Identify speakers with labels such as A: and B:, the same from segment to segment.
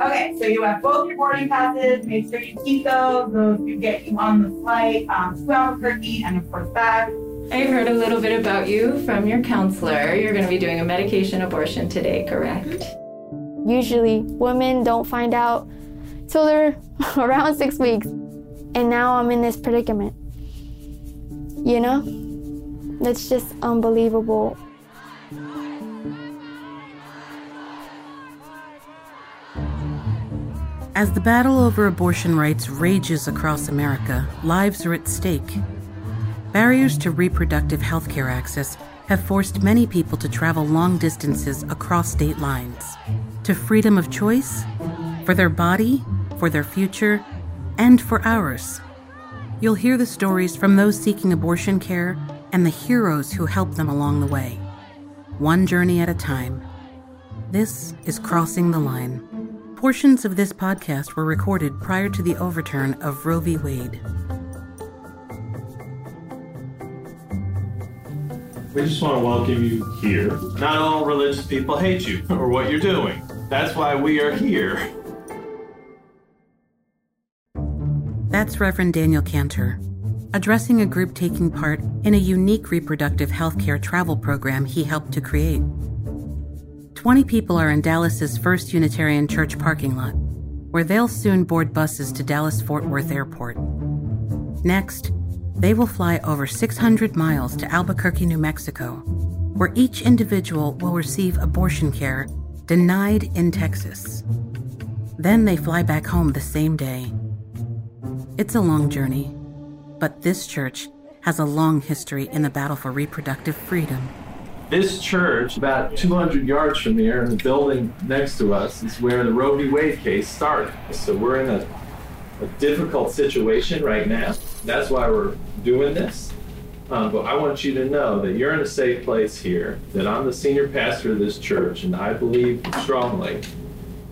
A: Okay, so you have both your boarding passes. Make sure you keep those. Those do get you on the flight um, to Albuquerque and, of course, back.
B: I heard a little bit about you from your counselor. You're going to be doing a medication abortion today, correct?
C: Usually, women don't find out till they're around six weeks. And now I'm in this predicament. You know? That's just unbelievable.
D: As the battle over abortion rights rages across America, lives are at stake. Barriers to reproductive health care access have forced many people to travel long distances across state lines to freedom of choice for their body, for their future, and for ours. You'll hear the stories from those seeking abortion care and the heroes who help them along the way, one journey at a time. This is Crossing the Line. Portions of this podcast were recorded prior to the overturn of Roe v. Wade.
E: We just want to welcome you here. Not all religious people hate you or what you're doing. That's why we are here.
D: That's Reverend Daniel Kanter, addressing a group taking part in a unique reproductive health care travel program he helped to create. 20 people are in Dallas's First Unitarian Church parking lot, where they'll soon board buses to Dallas Fort Worth Airport. Next, they will fly over 600 miles to Albuquerque, New Mexico, where each individual will receive abortion care denied in Texas. Then they fly back home the same day. It's a long journey, but this church has a long history in the battle for reproductive freedom.
E: This church, about 200 yards from here, in the building next to us, is where the Roe v. Wade case started. So we're in a, a difficult situation right now. That's why we're doing this. Um, but I want you to know that you're in a safe place here, that I'm the senior pastor of this church, and I believe strongly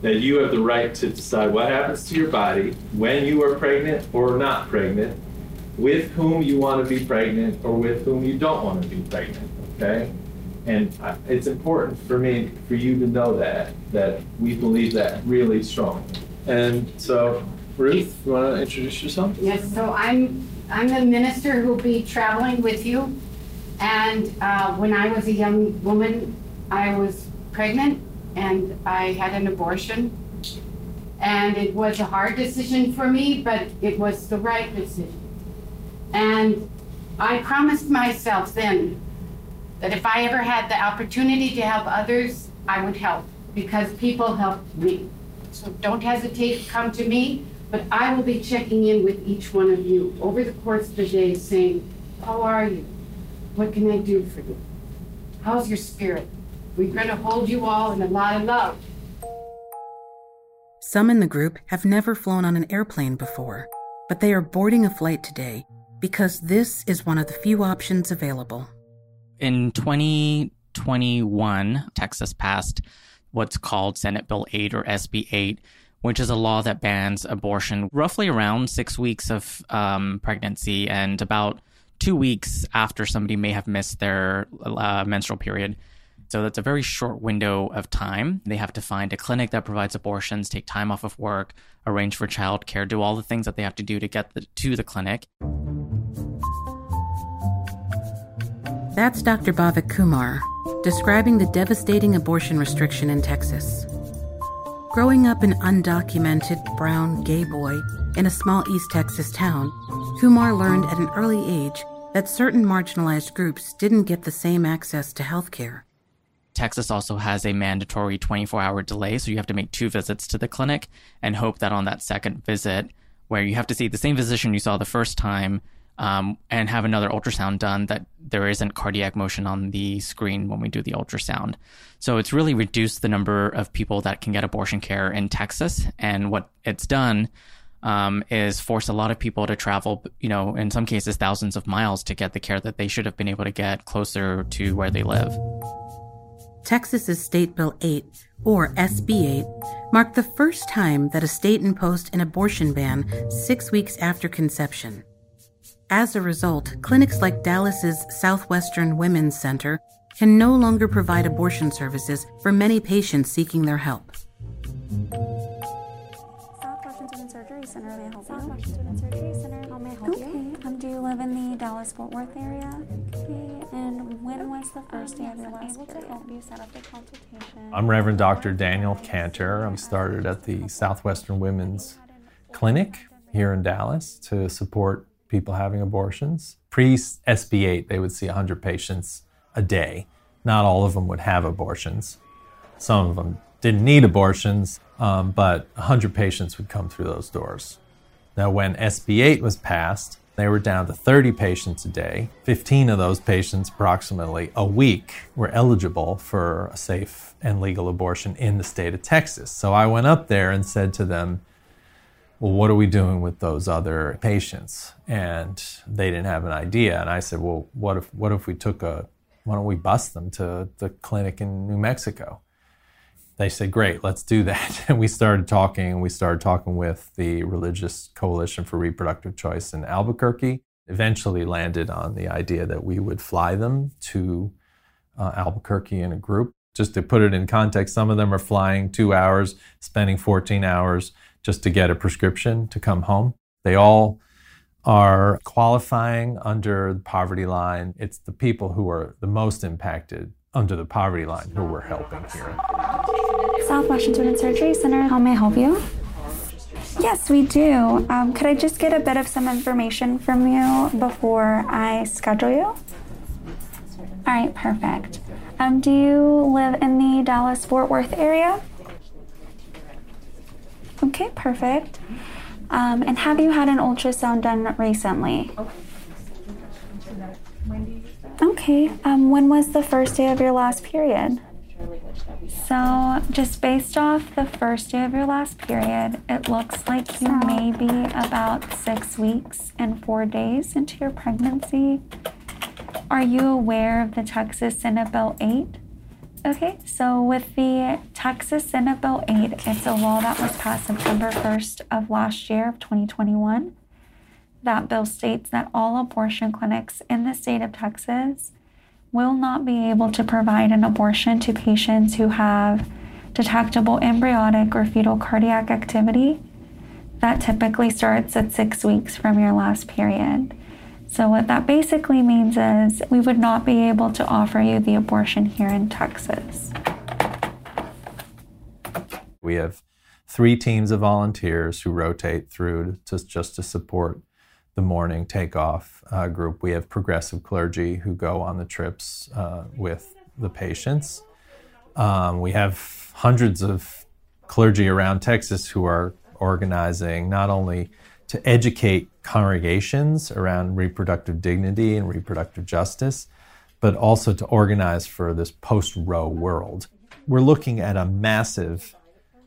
E: that you have the right to decide what happens to your body when you are pregnant or not pregnant, with whom you want to be pregnant or with whom you don't want to be pregnant. Okay? And I, it's important for me, for you to know that, that we believe that really strongly. And so, Ruth, you want to introduce yourself?
F: Yes, so I'm I'm the minister who'll be traveling with you. And uh, when I was a young woman, I was pregnant and I had an abortion. And it was a hard decision for me, but it was the right decision. And I promised myself then that if I ever had the opportunity to help others, I would help because people helped me. So don't hesitate to come to me, but I will be checking in with each one of you over the course of the day saying, How are you? What can I do for you? How's your spirit? We're going to hold you all in a lot of love.
D: Some in the group have never flown on an airplane before, but they are boarding a flight today because this is one of the few options available.
G: In 2021, Texas passed what's called Senate Bill 8 or SB 8, which is a law that bans abortion roughly around six weeks of um, pregnancy and about two weeks after somebody may have missed their uh, menstrual period. So that's a very short window of time. They have to find a clinic that provides abortions, take time off of work, arrange for childcare, do all the things that they have to do to get the, to the clinic.
D: That's Dr. Bhavik Kumar describing the devastating abortion restriction in Texas. Growing up an undocumented brown gay boy in a small East Texas town, Kumar learned at an early age that certain marginalized groups didn't get the same access to health care.
G: Texas also has a mandatory 24 hour delay, so you have to make two visits to the clinic and hope that on that second visit, where you have to see the same physician you saw the first time um, and have another ultrasound done, that there isn't cardiac motion on the screen when we do the ultrasound. So it's really reduced the number of people that can get abortion care in Texas. And what it's done um, is force a lot of people to travel, you know, in some cases, thousands of miles to get the care that they should have been able to get closer to where they live.
D: Texas's State Bill 8, or SB 8, marked the first time that a state imposed an abortion ban six weeks after conception. As a result, clinics like Dallas's Southwestern Women's Center can no longer provide abortion services for many patients seeking their help. Okay.
H: do you live in the Dallas Fort Worth area? And when was the first day you were last? To help you set up a consultation.
E: I'm Reverend Dr. Daniel Kanter. I started at the Southwestern Women's Clinic here in Dallas to support people having abortions. Pre SB 8, they would see 100 patients a day. Not all of them would have abortions. Some of them didn't need abortions, um, but 100 patients would come through those doors. Now, when SB 8 was passed, they were down to 30 patients a day. 15 of those patients, approximately a week, were eligible for a safe and legal abortion in the state of Texas. So I went up there and said to them, well, what are we doing with those other patients? And they didn't have an idea. And I said, well, what if, what if we took a, why don't we bus them to the clinic in New Mexico? They said, great, let's do that. And we started talking, we started talking with the Religious Coalition for Reproductive Choice in Albuquerque. Eventually landed on the idea that we would fly them to uh, Albuquerque in a group. Just to put it in context, some of them are flying two hours, spending 14 hours just to get a prescription to come home. They all are qualifying under the poverty line. It's the people who are the most impacted under the poverty line who we're helping here.
H: Southwestern Women's Surgery Center, how may I help you? Yes, we do. Um, could I just get a bit of some information from you before I schedule you? All right, perfect. Um, do you live in the Dallas Fort Worth area? Okay, perfect. Um, and have you had an ultrasound done recently? Okay, um, when was the first day of your last period? So, just based off the first day of your last period, it looks like you may be about six weeks and four days into your pregnancy. Are you aware of the Texas Senate Bill 8? Okay, so with the Texas Senate Bill 8, it's a law that was passed September 1st of last year of 2021. That bill states that all abortion clinics in the state of Texas will not be able to provide an abortion to patients who have detectable embryonic or fetal cardiac activity. That typically starts at six weeks from your last period. So, what that basically means is we would not be able to offer you the abortion here in Texas.
E: We have three teams of volunteers who rotate through to, just to support the morning takeoff uh, group. We have progressive clergy who go on the trips uh, with the patients. Um, we have hundreds of clergy around Texas who are organizing not only to educate congregations around reproductive dignity and reproductive justice, but also to organize for this post Roe world. We're looking at a massive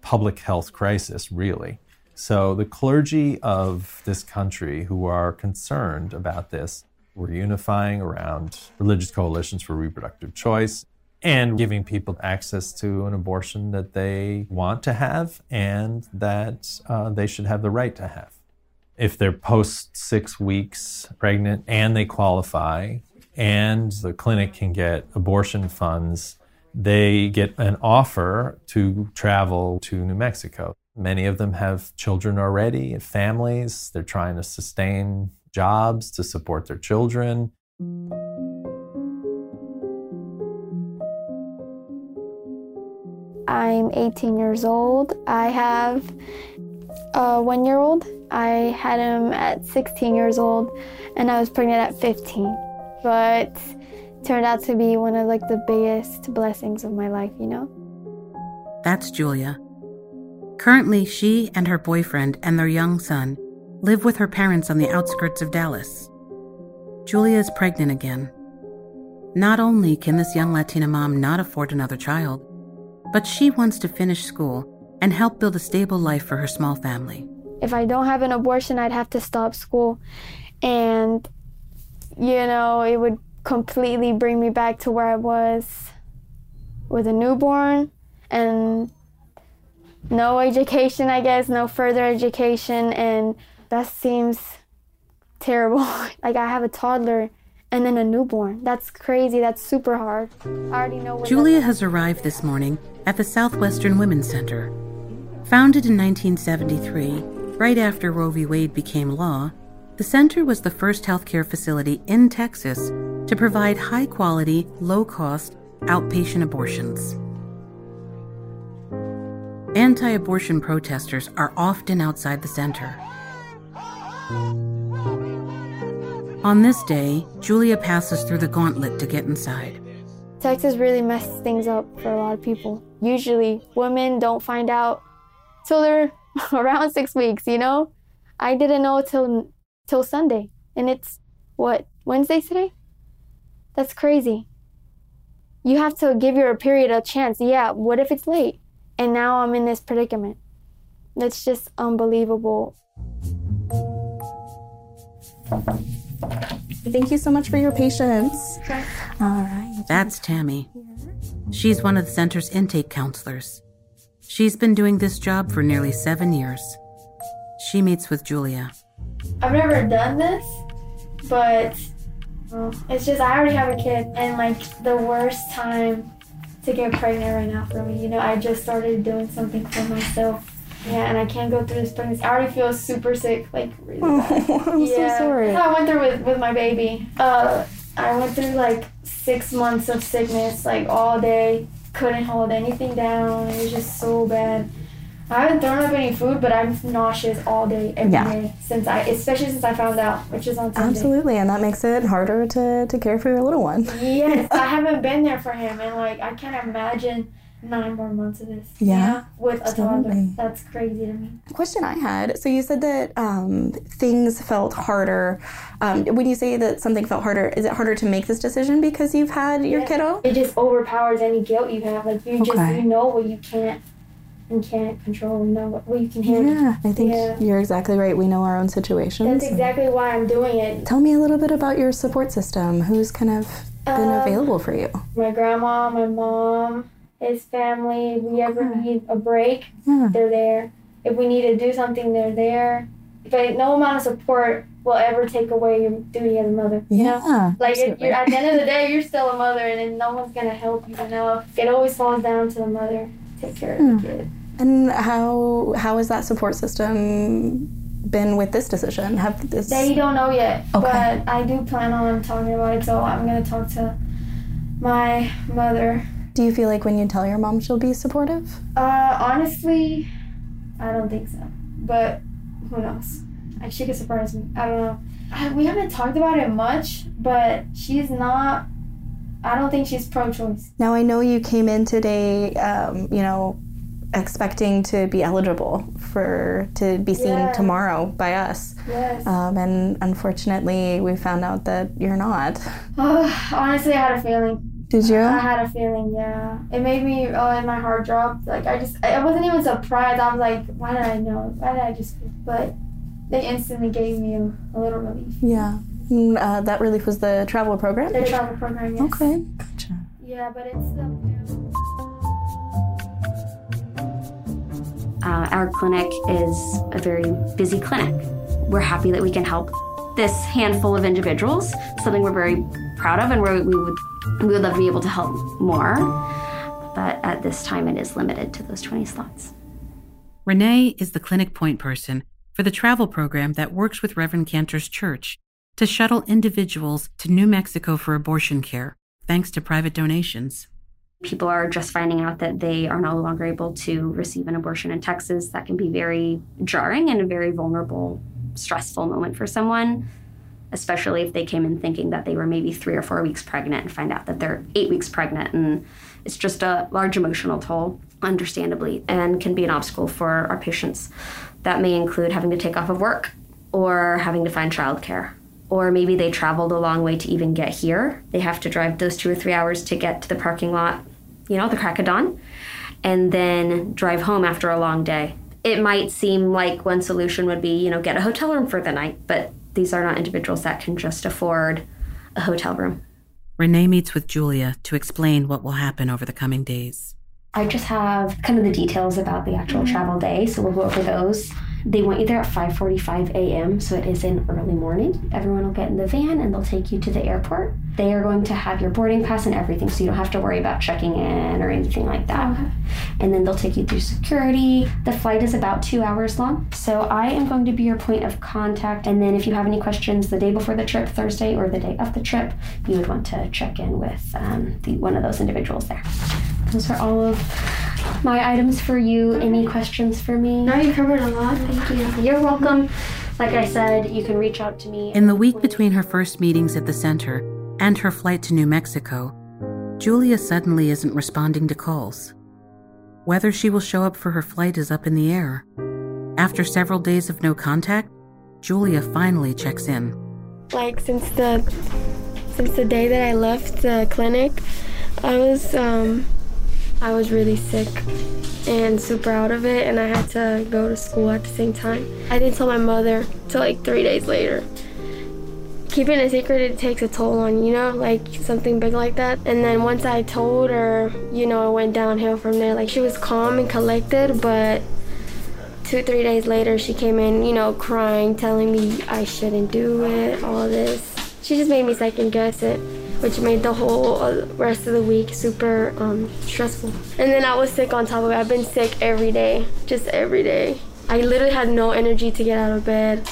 E: public health crisis, really. So, the clergy of this country who are concerned about this, we're unifying around religious coalitions for reproductive choice and giving people access to an abortion that they want to have and that uh, they should have the right to have if they're post six weeks pregnant and they qualify and the clinic can get abortion funds, they get an offer to travel to New Mexico. Many of them have children already families. They're trying to sustain jobs to support their children.
C: I'm 18 years old. I have a one year old. I had him at 16 years old and I was pregnant at 15. But turned out to be one of like the biggest blessings of my life, you know?
D: That's Julia. Currently, she and her boyfriend and their young son live with her parents on the outskirts of Dallas. Julia is pregnant again. Not only can this young Latina mom not afford another child, but she wants to finish school and help build a stable life for her small family.
C: If I don't have an abortion, I'd have to stop school. And, you know, it would completely bring me back to where I was with a newborn and no education, I guess, no further education. And that seems terrible. like, I have a toddler and then a newborn. That's crazy. That's super hard. I already know.
D: Julia has arrived this morning at the Southwestern Women's Center Founded in 1973, right after Roe v. Wade became law, the center was the first healthcare facility in Texas to provide high quality, low cost outpatient abortions. Anti abortion protesters are often outside the center. On this day, Julia passes through the gauntlet to get inside.
C: Texas really messes things up for a lot of people. Usually, women don't find out till they're around six weeks, you know? I didn't know till till Sunday. And it's what, Wednesday today? That's crazy. You have to give your period a chance. Yeah, what if it's late? And now I'm in this predicament. That's just unbelievable.
I: Thank you so much for your patience.
C: Okay.
I: All right.
D: That's Tammy. She's one of the center's intake counselors. She's been doing this job for nearly seven years. She meets with Julia.
C: I've never done this, but it's just I already have a kid, and like the worst time to get pregnant right now for me. You know, I just started doing something for myself. Yeah, and I can't go through this pregnancy. I already feel super sick, like really bad.
I: Oh, I'm
C: yeah.
I: so sorry.
C: That's how I went through with, with my baby. Uh, I went through like six months of sickness, like all day. Couldn't hold anything down. It was just so bad. I haven't thrown up any food, but I'm nauseous all day, every day
I: Yeah.
C: since I, especially since I found out, which is on Sunday.
I: Absolutely, and that makes it harder to, to care for your little one.
C: Yes, I haven't been there for him, and like I can't imagine nine more months of this. you
I: Yeah,
C: know, with a toddler. That's crazy to me.
I: Question I had so you said that um, things felt harder. Um, when you say that something felt harder, is it harder to make this decision because you've had your
C: Yeah.
I: kiddo?
C: It just overpowers any guilt you have. Like you just
I: Okay.
C: you know what you can't and can't control. You know what, what you can handle.
I: Yeah, I think
C: Yeah.
I: you're exactly right. We know our own situations.
C: That's exactly why I'm doing it.
I: Tell me a little bit about your support system. Who's kind of been
C: Um,
I: available for you?
C: My grandma, my mom, his family. If we ever need a break,
I: Yeah.
C: they're there. If we need to do something, they're there. But no amount of support will ever take away your duty as a mother. You know?
I: Yeah.
C: Like it,
I: absolutely.
C: you're, at the end of the day, you're still a mother, and then no one's gonna help you. You know, it always falls down to the mother. to Take care of
I: Hmm.
C: the kid.
I: And how how has that support system been with this decision? Have this
C: They don't know yet,
I: Okay.
C: but I do plan on talking about it. So I'm gonna talk to my mother.
I: Do you feel like when you tell your mom she'll be supportive?
C: Uh, honestly, I don't think so. But who knows? Like, She could surprise me. I don't know. I, we haven't talked about it much, but she's not. I don't think she's pro-choice.
I: Now I know you came in today, um, you know, expecting to be eligible for to be seen
C: Yeah.
I: tomorrow by us,
C: Yes.
I: um, and unfortunately we found out that you're not.
C: Oh, honestly, I had a feeling.
I: Did you?
C: I had a feeling, yeah. It made me, oh, and my heart dropped. Like, I just, I wasn't even surprised. I was like, why did I know? Why did I just, but they instantly gave me a, a little relief.
I: Yeah. Mm, uh, that relief was the travel program.
C: The travel program, yes.
I: Okay. Gotcha.
C: Yeah, but it's still.
J: Uh, our clinic is a very busy clinic. We're happy that we can help this handful of individuals, something we're very proud of, and we're, we would we would love to be able to help more. But at this time, it is limited to those 20 slots.
D: Renee is the clinic point person for the travel program that works with Reverend Kanter's church to shuttle individuals to New Mexico for abortion care, thanks to private donations.
J: People are just finding out that they are no longer able to receive an abortion in Texas. That can be very jarring and a very vulnerable, stressful moment for someone, especially if they came in thinking that they were maybe three or four weeks pregnant and find out that they're eight weeks pregnant. And it's just a large emotional toll, understandably, and can be an obstacle for our patients. That may include having to take off of work or having to find childcare. Or maybe they traveled a long way to even get here. They have to drive those two or three hours to get to the parking lot, you know, the crack of dawn, and then drive home after a long day. It might seem like one solution would be, you know, get a hotel room for the night, but these are not individuals that can just afford a hotel room.
D: Renee meets with Julia to explain what will happen over the coming days.
J: I just have kind of the details about the actual travel day, so we'll go over those. They want you there at 5:45 a.m., so it is in early morning. Everyone will get in the van and they'll take you to the airport. They are going to have your boarding pass and everything, so you don't have to worry about checking in or anything like that. Okay. And then they'll take you through security. The flight is about two hours long, so I am going to be your point of contact. And then if you have any questions the day before the trip, Thursday, or the day of the trip, you would want to check in with um, the, one of those individuals there. Those are all of my items for you. Any questions for me?
K: No, you covered a lot. Thank you.
J: You're welcome. Like I said, you can reach out to me.
D: In the week between her first meetings at the center and her flight to New Mexico, Julia suddenly isn't responding to calls. Whether she will show up for her flight is up in the air. After several days of no contact, Julia finally checks in.
K: Like since the since the day that I left the clinic, I was um I was really sick and super out of it, and I had to go to school at the same time. I didn't tell my mother till like three days later. Keeping a secret, it takes a toll on you know, like something big like that. And then once I told her, you know, it went downhill from there. Like she was calm and collected, but two, three days later, she came in, you know, crying, telling me I shouldn't do it, all this. She just made me second guess it which made the whole uh, rest of the week super um, stressful. And then I was sick on top of it. I've been sick every day, just every day. I literally had no energy to get out of bed.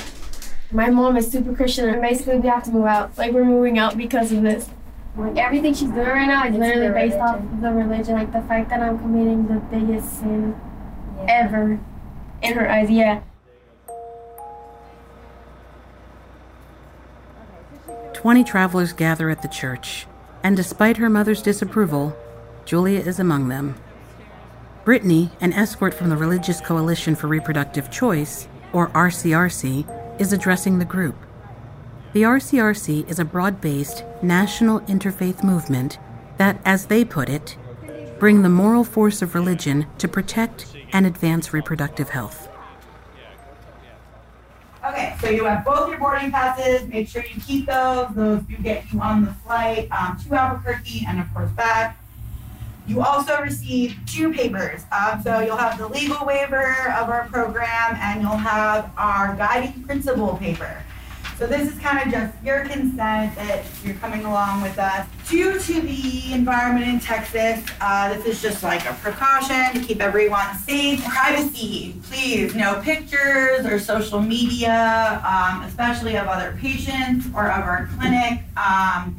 K: My mom is super Christian, and basically we have to move out. Like we're moving out because of this. Like everything she's doing right now is literally based off of the religion. Like the fact that I'm committing the biggest sin yeah. ever in her eyes. Yeah.
D: 20 travelers gather at the church, and despite her mother's disapproval, Julia is among them. Brittany, an escort from the Religious Coalition for Reproductive Choice, or RCRC, is addressing the group. The RCRC is a broad based national interfaith movement that, as they put it, bring the moral force of religion to protect and advance reproductive health.
A: So you have both your boarding passes. Make sure you keep those. Those do get you on the flight um, to Albuquerque and, of course, back. You also receive two papers. Um, so you'll have the legal waiver of our program and you'll have our guiding principle paper. So this is kind of just your consent that you're coming along with us. Due to the environment in Texas, uh, this is just like a precaution to keep everyone safe. Privacy, please, no pictures or social media, um, especially of other patients or of our clinic. Um,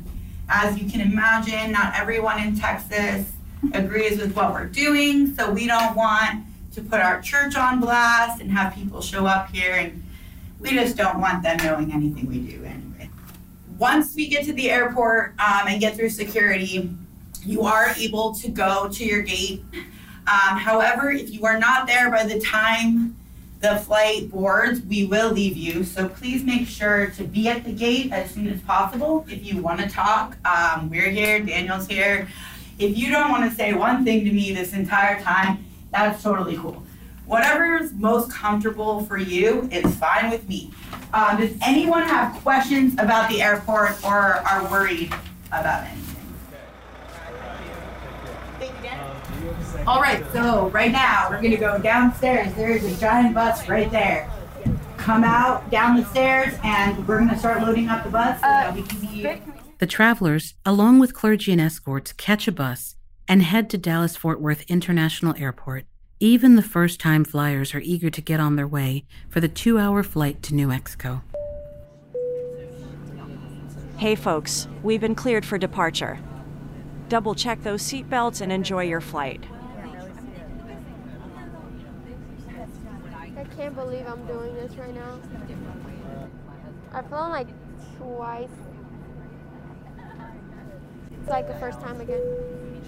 A: as you can imagine, not everyone in Texas agrees with what we're doing, so we don't want to put our church on blast and have people show up here and we just don't want them knowing anything we do anyway. Once we get to the airport um, and get through security, you are able to go to your gate. Um, however, if you are not there by the time the flight boards, we will leave you. So please make sure to be at the gate as soon as possible. If you want to talk, um, we're here, Daniel's here. If you don't want to say one thing to me this entire time, that's totally cool. Whatever is most comfortable for you is fine with me. Um, does anyone have questions about the airport or are worried about anything? All right, so right now we're gonna go downstairs. There is a giant bus right there. Come out down the stairs and we're gonna start loading up the bus so that we can be.
D: The travelers, along with clergy and escorts, catch a bus and head to Dallas Fort Worth International Airport even the first time flyers are eager to get on their way for the two hour flight to New Mexico.
L: Hey folks, we've been cleared for departure. Double check those seatbelts and enjoy your flight.
K: I can't believe I'm doing this right now. I've flown like twice. It's like the first time again.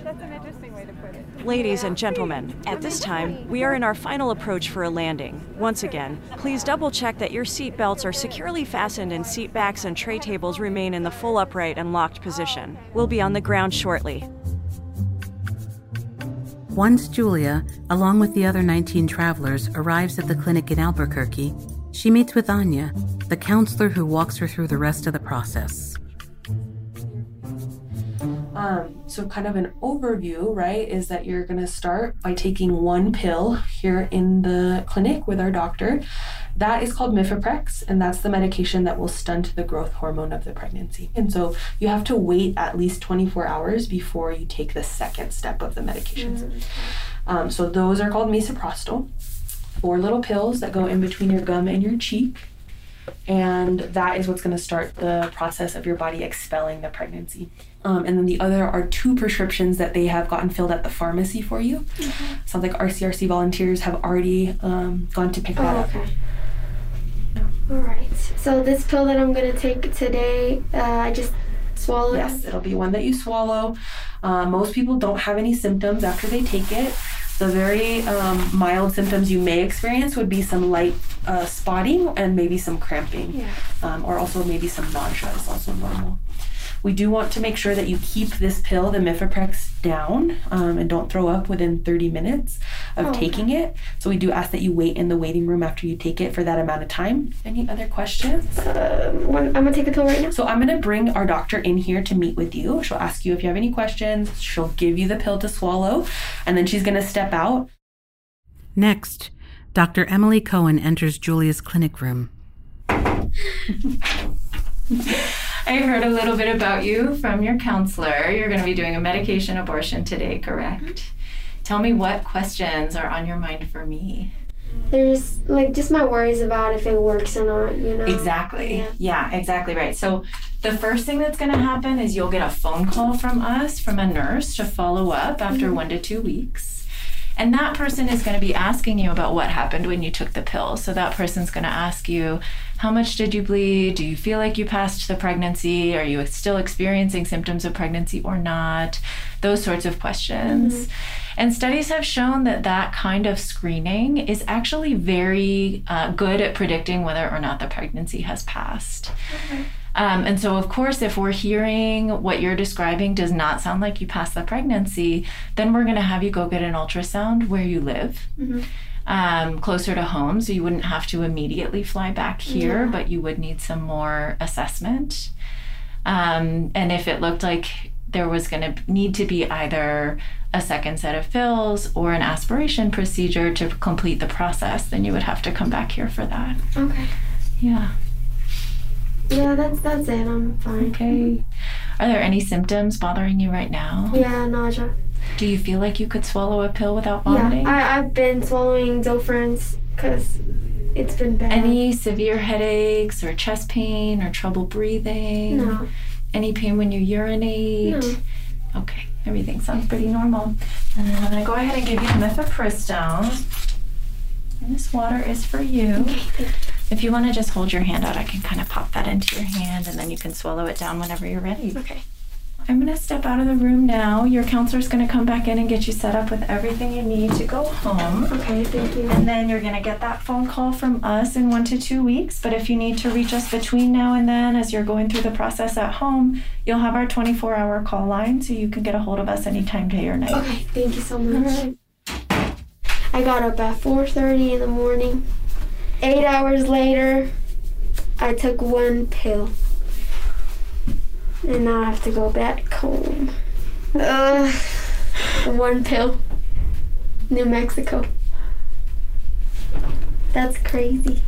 L: That's an interesting way to put it. Ladies and gentlemen, at this time, we are in our final approach for a landing. Once again, please double check that your seat belts are securely fastened and seat backs and tray tables remain in the full upright and locked position. We'll be on the ground shortly.
D: Once Julia, along with the other 19 travelers, arrives at the clinic in Albuquerque, she meets with Anya, the counselor who walks her through the rest of the process.
M: Um, so, kind of an overview, right, is that you're going to start by taking one pill here in the clinic with our doctor. That is called Mifeprex, and that's the medication that will stunt the growth hormone of the pregnancy. And so, you have to wait at least 24 hours before you take the second step of the medications. Um, so, those are called misoprostol, four little pills that go in between your gum and your cheek and that is what's going to start the process of your body expelling the pregnancy. Um, and then the other are two prescriptions that they have gotten filled at the pharmacy for you.
C: Mm-hmm.
M: Sounds like RCRC volunteers have already um, gone to pick that
C: Oh,
M: up.
C: okay. All right. So this pill that I'm gonna take today, uh, I just swallow
M: Yes,
C: it.
M: it'll be one that you swallow. Uh, most people don't have any symptoms after they take it. The very um, mild symptoms you may experience would be some light uh, spotting and maybe some cramping,
C: Yeah.
M: um, or also maybe some nausea is also normal. We do want to make sure that you keep this pill, the Mifeprex, down um, and don't throw up within 30 minutes of
C: Oh, okay.
M: taking it. So we do ask that you wait in the waiting room after you take it for that amount of time. Any other questions?
C: Uh, I'm gonna take the pill right now.
M: So I'm gonna bring our doctor in here to meet with you. She'll ask you if you have any questions. She'll give you the pill to swallow, and then she's gonna step out.
D: Next, Dr. Emily Cohen enters Julia's clinic room.
B: I heard a little bit about you from your counselor. You're going to be doing a medication abortion today, correct? Tell me what questions are on your mind for me.
C: There's like just my worries about if it works or not. You know.
B: Exactly.
C: Yeah.
B: Yeah, exactly right. So the first thing that's going to happen is you'll get a phone call from us, from a nurse, to follow up after
C: Mhm.
B: one to two weeks. And that person is going to be asking you about what happened when you took the pill. So that person's going to ask you, how much did you bleed? Do you feel like you passed the pregnancy? Are you still experiencing symptoms of pregnancy or not? Those sorts of questions. And studies have shown that that kind of screening is actually very uh, good at predicting whether or not the pregnancy has passed. Um, and so, of course, if we're hearing what you're describing does not sound like you passed the pregnancy, then we're going to have you go get an ultrasound where you live.
C: Mhm.
B: Um, closer to home, so you wouldn't have to immediately fly back here,
C: Yeah.
B: but you would need some more assessment. Um, and if it looked like there was going to need to be either a second set of fills or an aspiration procedure to complete the process, then you would have to come back here for that.
C: Okay.
B: Yeah.
C: Yeah, that's that's it. I'm fine.
B: Okay. Are there any symptoms bothering you right now?
C: Yeah, nausea.
B: Do you feel like you could swallow a pill without vomiting?
C: Yeah, I I've been swallowing Zofrans because it's been bad.
B: Any severe headaches or chest pain or trouble breathing?
C: No.
B: Any pain when you urinate?
C: No.
B: Okay, everything sounds pretty normal. And then I'm gonna go ahead and give you mifepristone. And this water is for you. If you want to just hold your hand out, I can kind of pop that into your hand and then you can swallow it down whenever you're ready.
C: Okay.
B: I'm going to step out of the room now. Your counselor's going to come back in and get you set up with everything you need to go home.
C: Okay, thank you.
B: And then you're going to get that phone call from us in one to two weeks. But if you need to reach us between now and then as you're going through the process at home, you'll have our 24 hour call line so you can get a hold of us anytime, day or night.
C: Okay, thank you so much. I got up at 4:30 in the morning. Eight hours later, I took one pill, and now I have to go back home. Uh, one pill. New Mexico. That's crazy.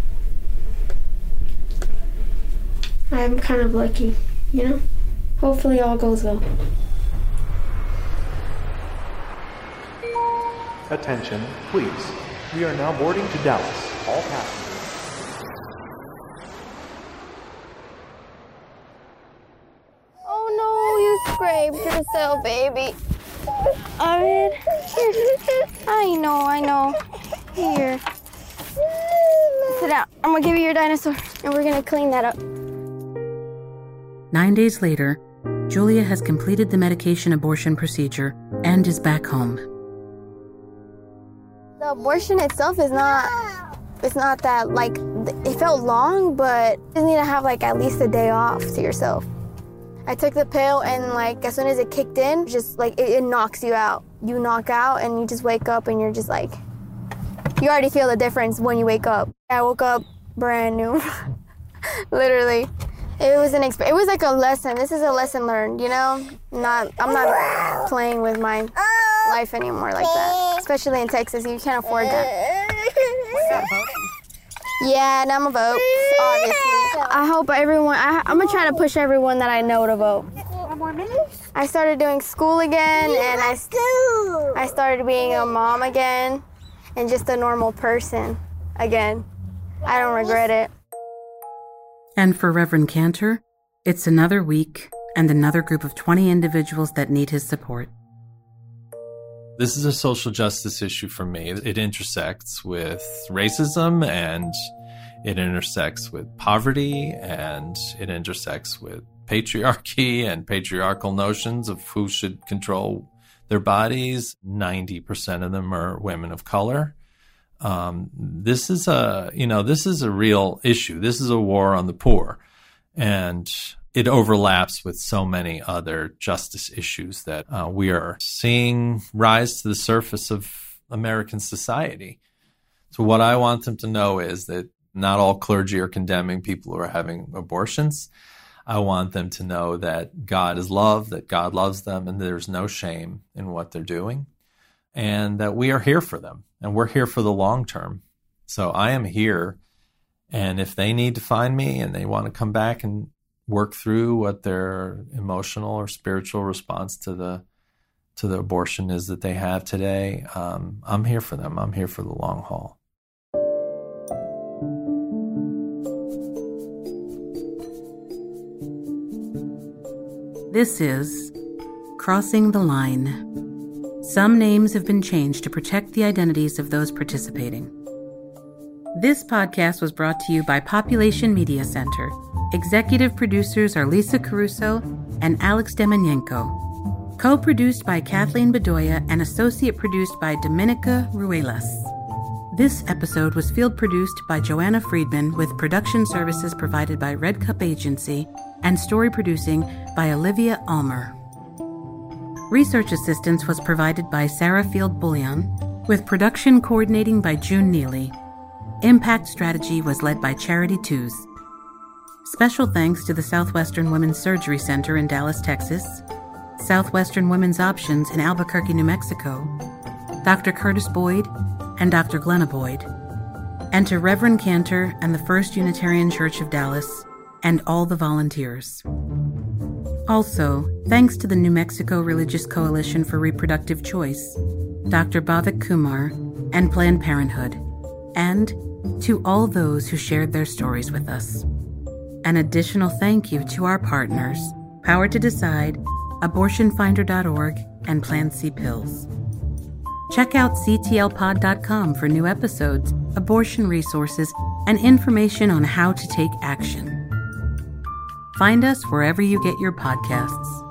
C: I'm kind of lucky, you know. Hopefully, all goes well.
N: Attention, please. We are now boarding to Dallas. All passengers.
C: Oh no, you scraped yourself, baby. Alright. I know, I know. Here. Sit down. I'm gonna give you your dinosaur and we're gonna clean that up.
D: Nine days later, Julia has completed the medication abortion procedure and is back home.
C: The abortion itself is not it's not that like it felt long, but you need to have like at least a day off to yourself. I took the pill and like as soon as it kicked in, just like it, it knocks you out. You knock out and you just wake up and you're just like you already feel the difference when you wake up. I woke up brand new. Literally. It, was an exp- it was like a lesson. This is a lesson learned, you know? Not I'm not playing with my life anymore like that. Especially in Texas, you can't afford that. Yeah, and I'm a vote, obviously. I hope everyone I, I'm gonna try to push everyone that I know to vote. I started doing school again and I I started being a mom again and just a normal person again. I don't regret it.
D: And for Reverend Kanter, it's another week and another group of 20 individuals that need his support.
E: This is a social justice issue for me. It intersects with racism and it intersects with poverty and it intersects with patriarchy and patriarchal notions of who should control their bodies. 90% of them are women of color. Um, this is a, you know, this is a real issue. This is a war on the poor. And it overlaps with so many other justice issues that uh, we are seeing rise to the surface of American society. So, what I want them to know is that not all clergy are condemning people who are having abortions. I want them to know that God is love, that God loves them, and there's no shame in what they're doing, and that we are here for them, and we're here for the long term. So I am here, and if they need to find me and they want to come back and work through what their emotional or spiritual response to the to the abortion is that they have today, um, I'm here for them. I'm here for the long haul.
D: This is Crossing the Line. Some names have been changed to protect the identities of those participating. This podcast was brought to you by Population Media Center. Executive producers are Lisa Caruso and Alex Demyanenko. Co produced by Kathleen Bedoya and associate produced by Dominica Ruelas. This episode was field produced by Joanna Friedman with production services provided by Red Cup Agency and story producing by Olivia Aylmer. Research assistance was provided by Sarah Field Bullion, with production coordinating by June Neely. Impact strategy was led by Charity Tooze. Special thanks to the Southwestern Women's Surgery Center in Dallas, Texas, Southwestern Women's Options in Albuquerque, New Mexico, Dr. Curtis Boyd, and Dr. Glenna Boyd, and to Reverend Kanter and the First Unitarian Church of Dallas, and all the volunteers. Also, thanks to the New Mexico Religious Coalition for Reproductive Choice, Dr. Bhavik Kumar, and Planned Parenthood, and to all those who shared their stories with us. An additional thank you to our partners, Power to Decide, AbortionFinder.org, and Plan C Pills. Check out CTLPod.com for new episodes, abortion resources, and information on how to take action. Find us wherever you get your podcasts.